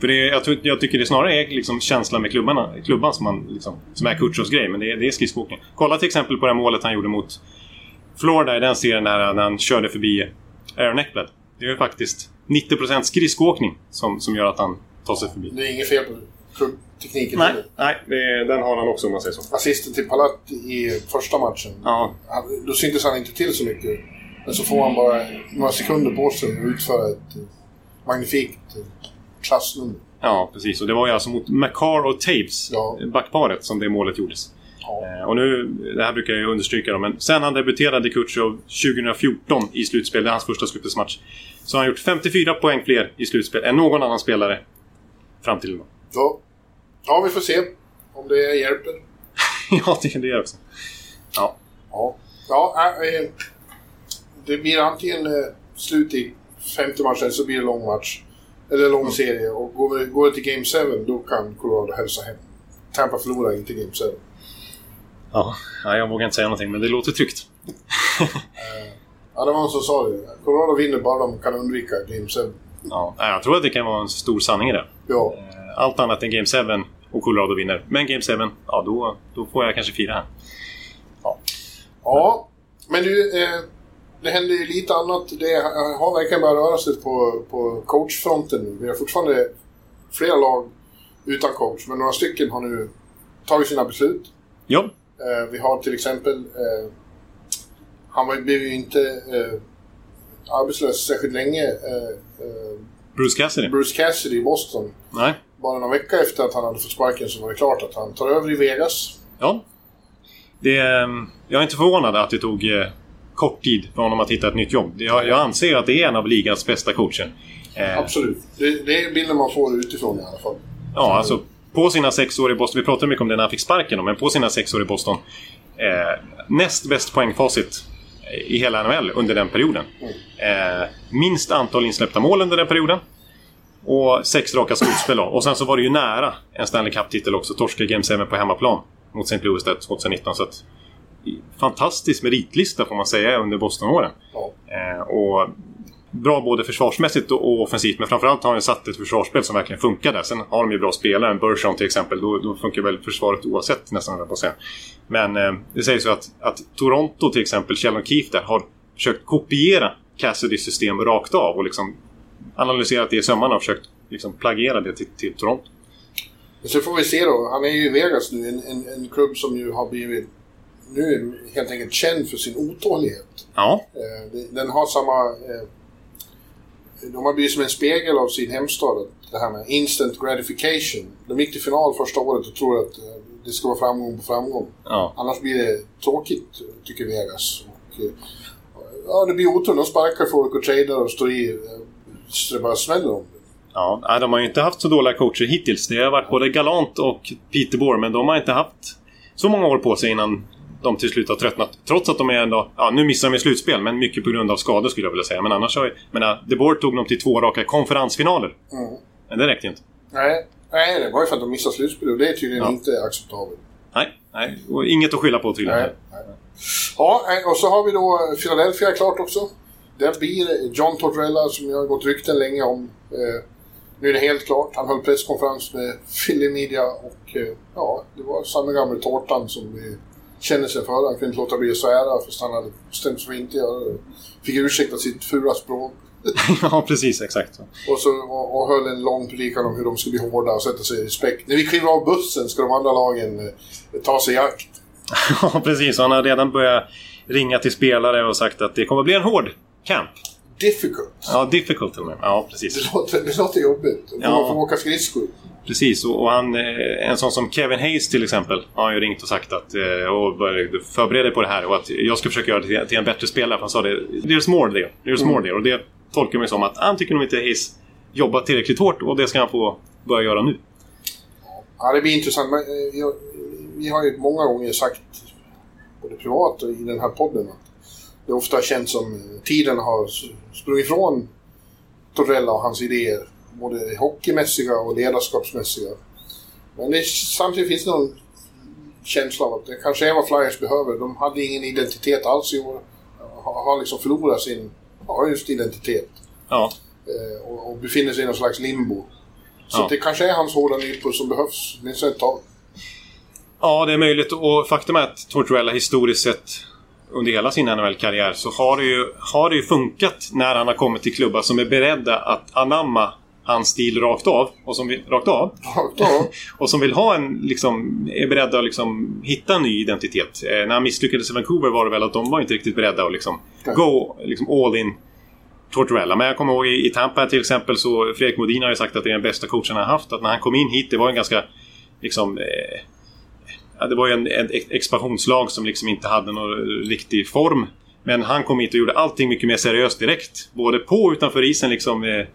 Speaker 2: För det, jag, jag tycker det snarare är liksom känslan med klubbarna, klubban som, man, liksom, som är Kutjovs grej, men det är, det är skridskoåkning. Kolla till exempel på det här målet han gjorde mot Florida i den serien där när han körde förbi Aaron Eckblad. Det är ju faktiskt 90% skridskoåkning som, som gör att han tar sig förbi.
Speaker 3: Det är inget fel på klubbtekniken.
Speaker 2: Nej, nej det, den har han också om man säger så.
Speaker 3: Assisten till Palat i första matchen.
Speaker 2: Ja,
Speaker 3: Han, då syntes han inte till så mycket. Men så får han bara några sekunder på sig att utföra ett eh, magnifikt eh, klassnummer.
Speaker 2: ja, precis. Och det var ju alltså mot McCarr och Taves,
Speaker 3: Ja.
Speaker 2: backparet, som det målet gjordes.
Speaker 3: Ja.
Speaker 2: Eh, Och nu, det här brukar jag understryka då, men sen han debuterade Kutjov 2014 i slutspel, det är hans första slutspelsmatch, så har han gjort 54 poäng fler i slutspel än någon annan spelare fram till nu. [laughs]
Speaker 3: Ja. ja, vi får se om det hjälper.
Speaker 2: ja, det det också. Ja.
Speaker 3: Ja, ja äh, eh, det blir antingen eh, slut i femte matchen så blir det lång match. Eller lång serie. Och går, vi, går det till Game 7 då kan Colorado hälsa hem. Tampa förlorar inte Game 7.
Speaker 2: Ja, jag vågar inte säga någonting, men det låter tryggt. [laughs]
Speaker 3: Ja, det var någon som sa det. Colorado vinner bara de kan undvika Game 7.
Speaker 2: Ja, jag tror att det kan vara en stor sanning i det.
Speaker 3: Ja,
Speaker 2: Eh, Allt annat än Game 7 och Colorado vinner. Men Game 7, ja då, då får jag kanske fira här.
Speaker 3: ja. men du, eh, det händer ju lite annat. Det har verkligen börjat röra sig på, på coachfronten nu. Vi har fortfarande flera lag utan coach, men några stycken har nu tagit sina beslut.
Speaker 2: Ja,
Speaker 3: Eh, vi har till exempel... Eh, han var, blev ju inte... Eh, arbetslös särskilt länge. Eh, eh,
Speaker 2: Bruce Cassidy?
Speaker 3: Bruce Cassidy i Boston.
Speaker 2: Nej.
Speaker 3: Bara någon vecka efter att han hade fått sparken så var det klart att han tar över i Vegas.
Speaker 2: Ja. Det, ehm, jag är inte förvånad att det tog eh, kort tid för honom att hitta ett nytt jobb. Jag, jag anser att det är en av ligans bästa coacher. Eh,
Speaker 3: Absolut. Det, det är bilden man får utifrån i alla fall.
Speaker 2: Ja, alltså på sina sex år i Boston, vi pratade mycket om det när han fick sparken men på sina sex år i Boston. Eh, näst bäst poängfacit i hela NHL under den perioden. Eh, minst antal insläppta mål under den perioden. Och sex raka slutspel då. Och sen så var det ju nära en Stanley Cup-titel också. Torska Game 7 på hemmaplan mot St. Louis där 2019. Så att, fantastisk meritlista får man säga under Boston-åren.
Speaker 3: Ja.
Speaker 2: Eh, och bra både försvarsmässigt och offensivt. Men framförallt har han satt ett försvarsspel som verkligen funkar där. Sen har de ju bra spelare. En Bergeron till exempel. Då, då funkar väl försvaret oavsett nästan, på säga. Men eh, det sägs ju att, att Toronto till exempel, Sheldon Keefe där, har försökt kopiera Cassidys system rakt av och liksom analyserat det i sömmarna och försökt liksom plagiera det till, till Toronto.
Speaker 3: Så får vi se då. Han är ju i Vegas nu, en, en, en klubb som ju har blivit nu helt enkelt känd för sin otålighet.
Speaker 2: Ja,
Speaker 3: Eh, Den har samma... De har blivit som en spegel av sin hemstad. Det här med instant gratification. De gick till final första året och tror att eh, det ska vara framgång på framgång.
Speaker 2: ja.
Speaker 3: Annars blir det tråkigt, tycker Vegas. Och, eh, ja, det blir otur. De sparkar folk och tradar och står i eh, så det bara smäller om det.
Speaker 2: Ja, de har ju inte haft så dåliga coacher hittills. Det har varit både Galant och Peter Bohr, men de har inte haft så många år på sig innan de till slut har tröttnat. Trots att de är ändå... Ja, nu missar de i slutspel, men mycket på grund av skador skulle jag vilja säga. Men annars har ju... Men De Boer tog dem till två raka konferensfinaler.
Speaker 3: Mm.
Speaker 2: Men det räckte ju inte.
Speaker 3: Nej, nej, det var ju för att de missade slutspel och det är tydligen
Speaker 2: Ja.
Speaker 3: inte acceptabelt.
Speaker 2: Nej, nej. Och inget att skylla på tydligen.
Speaker 3: Nej, nej. Ja, och så har vi då Philadelphia klart också. Där blir John Tortorella, som jag har gått rykten länge om. Eh, nu är det helt klart. Han höll presskonferens med Philly Media och eh, ja, det var samma gamla tårtan som vi känner sig för. Han kunde inte låta bli att svära fast han hade bestämt sig för att inte göra det. Fick ursäkta sitt fula språk. [laughs]
Speaker 2: ja, precis. Exakt.
Speaker 3: Och, så, och, och höll en lång predikan om hur de skulle bli hårda och sätta sig i respekt. När vi kliver av bussen ska de andra lagen eh, ta sig i akt. [laughs]
Speaker 2: Ja, precis. Han har redan börjat ringa till spelare och sagt att det kommer att bli en hård camp.
Speaker 3: Difficult.
Speaker 2: Ja, difficult till och med. Ja, precis.
Speaker 3: Det låter, det låter jobbigt.
Speaker 2: Ja.
Speaker 3: Man får åka skridskor.
Speaker 2: Precis, och, han, eh, en sån som Kevin Hayes till exempel har ju ringt och sagt att eh, och börjat förbereda dig på det här och att jag ska försöka göra det till, en bättre spelare. För han sa det, there's more there. There's more there. Och det tolkar man som att han tycker nog inte Hayes jobbat tillräckligt hårt och det ska han få börja göra nu.
Speaker 3: Ja, det blir intressant. Men, eh, jag, vi har ju många gånger sagt, både privat och i den här podden, att det ofta känns som tiden har sprungit ifrån Torrella och hans idéer. Både hockeymässiga och ledarskapsmässiga. Men det, samtidigt finns det någon känsla av att det kanske är vad Flyers behöver. De hade ingen identitet alls i år. Har, liksom förlorat sin, ja just identitet.
Speaker 2: Ja,
Speaker 3: Eh, och, och befinner sig i någon slags limbo. Så
Speaker 2: Ja.
Speaker 3: det kanske är hans hårda nypor som behövs, minst ett tag.
Speaker 2: ja det är möjligt. Och faktum är att Tortorella historiskt sett under hela sin NHL-karriär så har det, ju, har det ju funkat när han har kommit till klubbar som är beredda att anamma hans stil rakt av. Och som vill, rakt av?
Speaker 3: Rakt av. [laughs]
Speaker 2: och som vill ha en, liksom, är beredda att liksom, hitta en ny identitet. Eh, när han misslyckades i Vancouver var det väl att de var inte riktigt beredda att liksom, gå liksom, all in Tortorella. Men jag kommer ihåg i, i Tampa till exempel så Fredrik Modin har ju sagt att det är den bästa coachen han har haft. Att när han kom in hit, det var en ganska liksom eh, ja, det var ju en, en ex- expansionslag som liksom inte hade någon riktig form. Men han kom hit och gjorde allting mycket mer seriöst direkt. Både på och utanför isen liksom. Eh,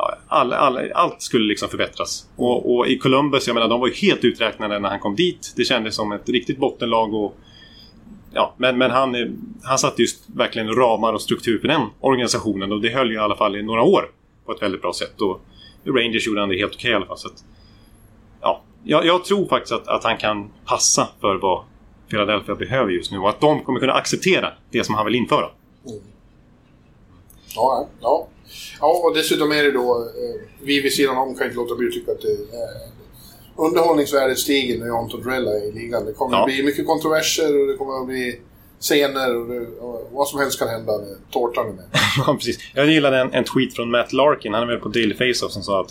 Speaker 2: ja, all, all, allt skulle liksom förbättras. Och, och i Columbus, jag menar, de var ju helt uträknade när han kom dit. Det kändes som ett riktigt bottenlag. Och, ja, men men han, han satte just verkligen ramar och struktur för den organisationen. Och det höll ju i alla fall i några år på ett väldigt bra sätt. Och Rangers gjorde han det helt okej i alla fall. Så att, ja, jag, jag tror faktiskt att, att han kan passa för vad Philadelphia behöver just nu. Och att de kommer kunna acceptera det som han vill införa. Mm.
Speaker 3: Ja, ja ja, och dessutom är det då, eh, vi vid sidan om kan inte låta bli att tycka att det, underhållningsvärdet stiger när John Tortorella är i ligan. Det kommer
Speaker 2: Ja.
Speaker 3: att bli mycket kontroverser och det kommer att bli scener och, det, och vad som helst kan hända när tårtan med. [laughs]
Speaker 2: Ja, precis. Jag gillade en, en tweet från Matt Larkin, han är väl på Daily Faceoff, som sa att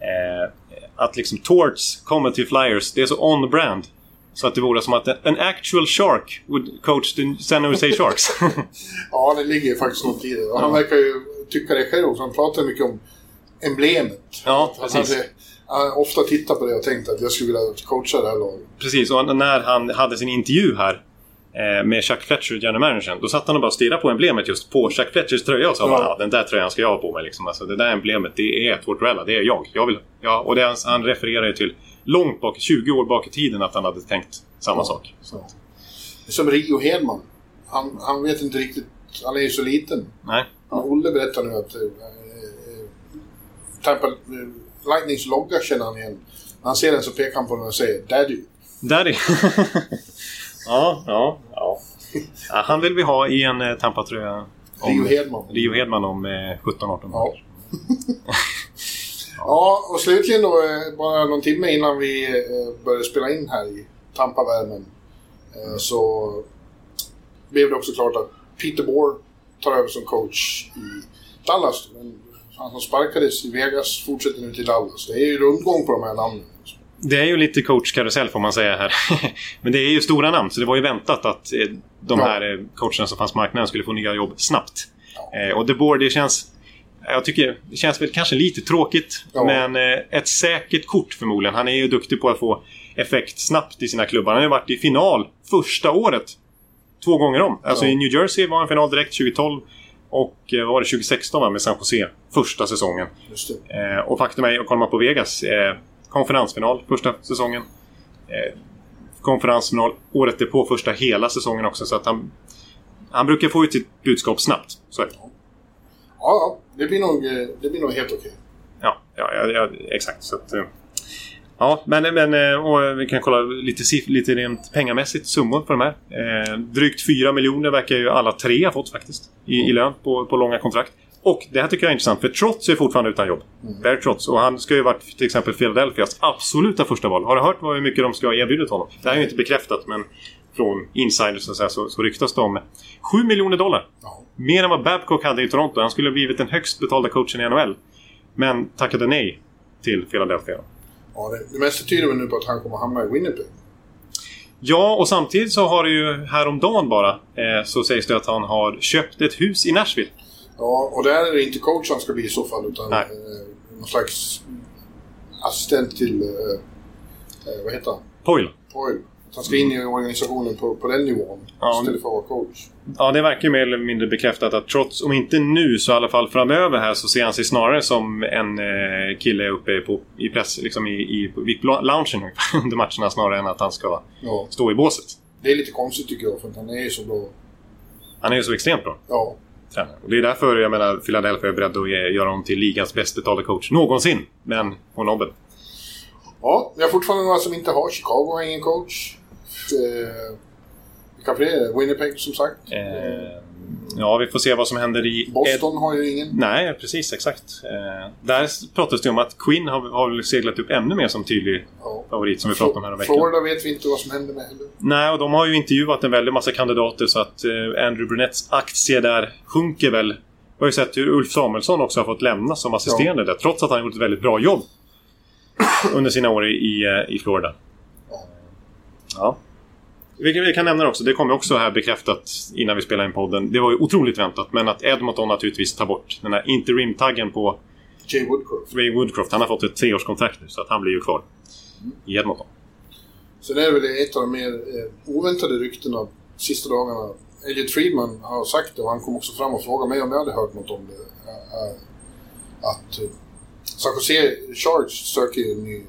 Speaker 2: eh, att liksom Torts kommer till Flyers, det är så on-brand. Så att det vore som att en actual shark would coach the San Jose Sharks. [laughs] [laughs]
Speaker 3: ja, det ligger faktiskt något i det. Han verkar ju tycka det själv också. Han pratar mycket om emblemet.
Speaker 2: Ja,
Speaker 3: Han
Speaker 2: precis.
Speaker 3: hade- Han har ofta tittat på det och tänkt att jag skulle vilja coacha det här laget.
Speaker 2: Precis, och när han hade sin intervju här eh, med Chuck Fletcher, general managern, då satt han och bara stirrade på emblemet just på Chuck Fletchers tröja och sa
Speaker 3: Ja.
Speaker 2: ja, den där tröjan ska jag ha på mig. Liksom. Alltså, det där emblemet, det är Tortorella, det är jag. jag vill, ja, och det, han, refererar ju till långt bak, 20 år bak i tiden, att han hade tänkt samma
Speaker 3: Ja.
Speaker 2: sak.
Speaker 3: Så. Som Rio Hedman. Han, han vet inte riktigt. Han är ju så liten.
Speaker 2: Nej.
Speaker 3: Ja, Olle berättar nu att eh, eh, Tampa eh, Lightnings logga känner han igen. När han ser den så pekar han på den och säger Daddy.
Speaker 2: Är... [laughs] ja, ja, ja. Han vill vi ha i en eh, Tampa-tröja.
Speaker 3: Rio Hedman.
Speaker 2: Rio Hedman om eh, 17-18 [laughs]
Speaker 3: Ja. Ja, och slutligen då, bara någon timme innan vi började spela in här i Tampa-värmen så blev det också klart att Peter Bohr tar över som coach i Dallas. Men han som sparkades i Vegas fortsätter nu till Dallas. Det är ju rundgång på de här namnen.
Speaker 2: Det är ju lite coachkarusell får man säga här. [laughs] Men det är ju stora namn, så det var ju väntat att eh, de
Speaker 3: Ja.
Speaker 2: här eh, coacherna som fanns på marknaden skulle få nya jobb snabbt.
Speaker 3: Ja.
Speaker 2: Eh, Och De Boer, det känns... Jag tycker det känns väl kanske lite tråkigt,
Speaker 3: Ja.
Speaker 2: men ett säkert kort förmodligen. Han är ju duktig på att få effekt snabbt i sina klubbar. Han har ju varit i final första året. Två gånger om. Alltså
Speaker 3: Ja.
Speaker 2: i New Jersey var han final direkt 2012 och eh, vad var det 2016 va, med San Jose. Första säsongen. Eh, och faktum är, och kollar man på Vegas, eh, konferensfinal första säsongen. Eh, konferensfinal året på första hela säsongen också. Så att han, han brukar få ut sitt budskap snabbt. Så är det.
Speaker 3: Ja, ja. Det blir nog, eh, det blir nog helt okej.
Speaker 2: Ja, ja, ja, ja exakt. Så att, eh, ja, men, men eh, och vi kan kolla lite, lite rent pengamässigt summor på de här. Eh, drygt 4 miljoner verkar ju alla tre ha fått faktiskt i, i lön på, på långa kontrakt. Och det här tycker jag är intressant för Trotz är fortfarande utan jobb. Bear Trotz. Och han ska ju varit till exempel Philadelphias absoluta första val. Har du hört hur mycket de ska ha erbjudit honom? Det här är ju inte bekräftat men från insiders så, så, så ryktas det om 7 miljoner dollar.
Speaker 3: Ja.
Speaker 2: Mer än vad Babcock hade i Toronto. Han skulle ha blivit den högst betalda coachen i NHL. Men tackade nej till Philadelphia.
Speaker 3: Ja, det, det mesta tyder väl nu på att han kommer hamna i Winnipeg.
Speaker 2: Ja, och samtidigt så har det ju häromdagen bara eh, så sägs det att han har köpt ett hus i Nashville.
Speaker 3: Ja, och där är det inte coach han ska bli i så fall utan
Speaker 2: Nej.
Speaker 3: eh, någon slags assistent till, eh, eh, vad heter han?
Speaker 2: Poyle.
Speaker 3: Poyle. Han ska in i organisationen på, på den nivån
Speaker 2: Ja.
Speaker 3: istället för att vara coach.
Speaker 2: Ja, det verkar ju mer eller mindre bekräftat att trots, om inte nu så i alla fall framöver här så ser han sig snarare som en eh, kille uppe på, i press, liksom i, i VIP-loungen [laughs] under matcherna snarare än att han ska
Speaker 3: Ja.
Speaker 2: stå i båset.
Speaker 3: Det är lite konstigt tycker jag för att han är ju så bra.
Speaker 2: Han är ju så extremt bra.
Speaker 3: Ja,
Speaker 2: tränare. Och det är därför jag menar Philadelphia är beredd att ge- göra honom till ligans bäst betalda coach någonsin. Men på nobben.
Speaker 3: Ja, vi har fortfarande några som inte har. Chicago har ingen coach. Eh, vilka fler? är det? Winnipeg som sagt.
Speaker 2: Eh, ja, vi får se vad som händer i...
Speaker 3: Boston har ju ingen.
Speaker 2: Nej, precis. Exakt. Eh, där pratas det om att Quinn har, har seglat upp ännu mer som tydlig
Speaker 3: Ja.
Speaker 2: favorit som vi pratade om här om veckan.
Speaker 3: Florida vet vi inte vad som händer med heller.
Speaker 2: Nej, och de har ju intervjuat en väldig massa kandidater så att eh, Andrew Brunetts aktie där sjunker väl. Vi har ju sett hur Ulf Samuelsson också har fått lämna som assisterande där, trots att han gjort ett väldigt bra jobb under sina år i, i, eh, i Florida.
Speaker 3: Ja.
Speaker 2: Vi kan, nämna det också, det kom också här bekräftat innan vi spelade in podden. Det var ju otroligt väntat, men att Edmonton naturligtvis tar bort den här interim-taggen på
Speaker 3: Jay Woodcroft.
Speaker 2: Ray Woodcroft. Han har fått ett treårskontrakt nu, så att han blir ju kvar i Edmonton.
Speaker 3: Sen är det väl ett av de mer eh, oväntade ryktena sista dagarna. Elliot Friedman har sagt det och han kom också fram och frågade mig om jag hade hört något om det. Eh, eh, Att eh, San Jose Sharks söker en ny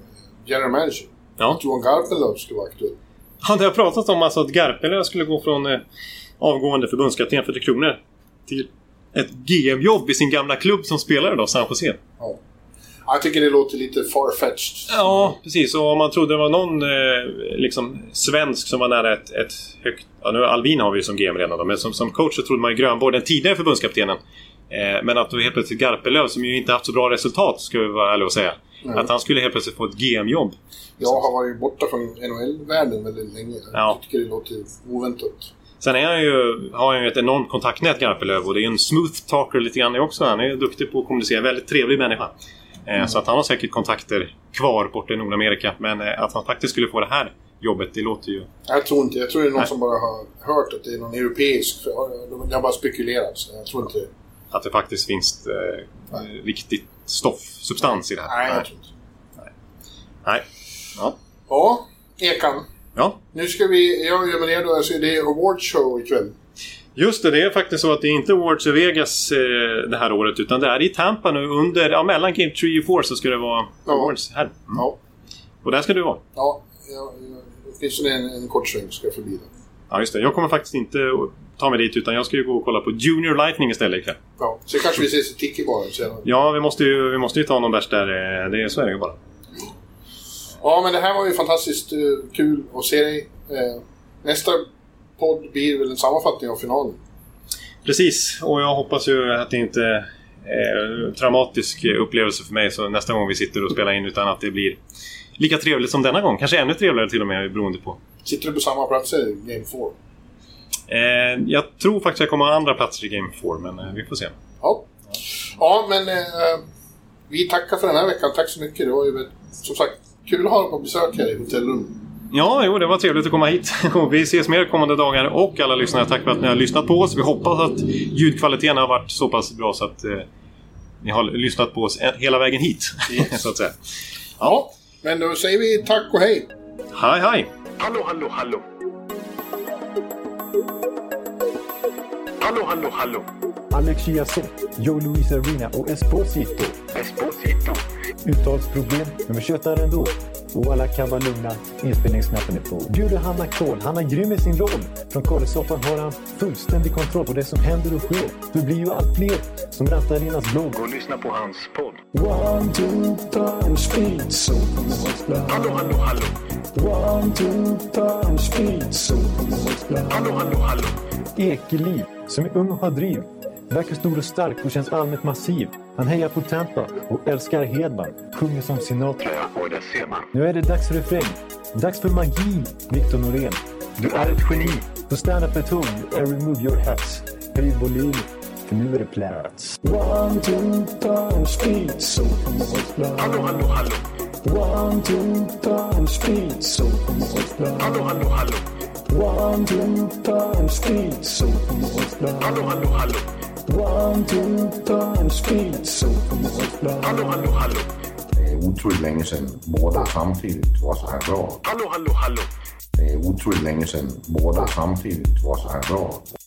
Speaker 3: general manager.
Speaker 2: Ja.
Speaker 3: Att Johan Garpenlöv skulle vara aktuell.
Speaker 2: Han har pratat om alltså att Garpenlöv skulle gå från eh, avgående förbundskapten för Tre Kronor till ett GM-jobb i sin gamla klubb som spelare då, San Jose.
Speaker 3: Ja. Jag tycker det låter lite farfetched.
Speaker 2: Ja, precis. Och om man trodde det var någon eh, liksom, svensk som var nära ett, ett högt... Ja, nu Alvin har vi ju som GM redan då, men som, som coach så trodde man ju Grönborg, den tidigare förbundskaptenen. Eh, men att då helt plötsligt Garpenlöv, som ju inte haft så bra resultat, ska vi vara ärliga och säga.
Speaker 3: Mm.
Speaker 2: Att han skulle helt plötsligt få ett GM-jobb.
Speaker 3: Jag har varit borta från NHL-världen väldigt länge.
Speaker 2: Ja.
Speaker 3: Jag tycker det låter oväntat.
Speaker 2: Sen är han ju, har han ju ett enormt kontaktnät Garpenlöv och det är en smooth talker lite grann också. Han är duktig på att kommunicera. Väldigt trevlig människa. Eh, Så att han har säkert kontakter kvar borta i Nordamerika. Men eh, att han faktiskt skulle få det här jobbet. Det låter ju...
Speaker 3: Jag tror inte. Jag tror det är någon
Speaker 2: Nej.
Speaker 3: som bara har hört att det är någon europeisk. för- De har bara spekulerat. Så jag tror inte...
Speaker 2: Att det faktiskt finns eh, riktigt stoff, substans i det här.
Speaker 3: Nej, jag tror inte.
Speaker 2: Nej. Ja.
Speaker 3: Ja, Ekan.
Speaker 2: ja.
Speaker 3: Nu ska vi... Jag gör mig redo. Alltså, det är awardshow ikväll.
Speaker 2: Just det, det är faktiskt så att det är inte Awards i Vegas eh, det här året utan det är i Tampa nu under, ja, mellan Game 3 och 4 så ska det vara
Speaker 3: Ja.
Speaker 2: Awards här. Mm.
Speaker 3: Ja.
Speaker 2: Och där ska du vara.
Speaker 3: Ja, åtminstone en, en kort sväng ska jag förbi det.
Speaker 2: Ja, just det. Jag kommer faktiskt inte ta mig dit utan jag ska ju gå och kolla på Junior Lightning istället ikväll.
Speaker 3: Ja, så kanske vi ses i Tiki-baren senare.
Speaker 2: Ja, vi måste ju, vi måste ju ta någon bärs där. eh, Det är, så är det ju bara.
Speaker 3: Ja, men det här var ju fantastiskt eh, kul att se dig. Eh, nästa podd blir väl en sammanfattning av finalen.
Speaker 2: Precis, och jag hoppas ju att det inte är en traumatisk upplevelse för mig så nästa gång vi sitter och spelar in utan att det blir lika trevligt som denna gång. Kanske ännu trevligare till och med beroende på.
Speaker 3: Sitter du på samma platser i Game 4?
Speaker 2: Eh, jag tror faktiskt jag kommer ha andra platser i Game 4 men eh, vi får se.
Speaker 3: Ja. Ja, men eh, vi tackar för den här veckan. Tack så mycket. Det var ju som sagt kul att ha dig på besök här i hotellrummet.
Speaker 2: Ja, jo, det var trevligt att komma hit. [laughs] Vi ses mer kommande dagar och alla lyssnare, tack för att ni har lyssnat på oss. Vi hoppas att ljudkvaliteten har varit så pass bra så att eh, ni har lyssnat på oss hela vägen hit.
Speaker 3: Yes. [laughs]
Speaker 2: så att säga.
Speaker 3: Ja, men då säger vi tack och hej.
Speaker 2: Hej, hej!
Speaker 4: Hallå, hallå, hallå. Hallå, hallå, hallå.
Speaker 5: Alex Chiazot, Joe Luis Arena och Esposito.
Speaker 4: Esposito.
Speaker 5: Uttalsproblem, men vi tjötar ändå. Och alla kan vara lugna, inspelningsknappen är på. Bjuder Hanna Kohl, han är grym i sin roll. Från Kållesoffan har han fullständig kontroll på det som händer och sker. Det blir ju allt fler som rattar in hans blogg.
Speaker 4: Och lyssna på hans podd.
Speaker 5: One, two, time, speed, so
Speaker 4: Hallå, hallå, hallå.
Speaker 5: One, two, time, speed, so
Speaker 4: Hallå, hallå, hallå.
Speaker 5: Ekeliv, som är ung och har driv. Verkar stor och stark och känns allmänt massiv. Han hejar på Tampa och älskar Hedman. Sjunger som Sinatra.
Speaker 4: Ja, och där ser man.
Speaker 5: Nu är det dags för refräng. Dags för magi, Victor Norén.
Speaker 4: Du är ett geni.
Speaker 5: Så stand up at home and remove your hats. Höj volym, för nu är det plats. One, two, time, speed, so
Speaker 4: Hallå, hallå, hallå.
Speaker 5: One, two, time, speed, so
Speaker 4: Hallå, hallå, hallå.
Speaker 5: One, two, time, speed, so
Speaker 4: Hallå, hallå, hallå.
Speaker 5: One, two, time, speed, so
Speaker 4: Hallå, hallå, hallå.
Speaker 6: Det er utroligt længe siden mor, der samtidig trods har råd.
Speaker 4: Hallå, hallå, hallå.
Speaker 6: Det er utroligt længe siden mor, der samtidig trods har råd.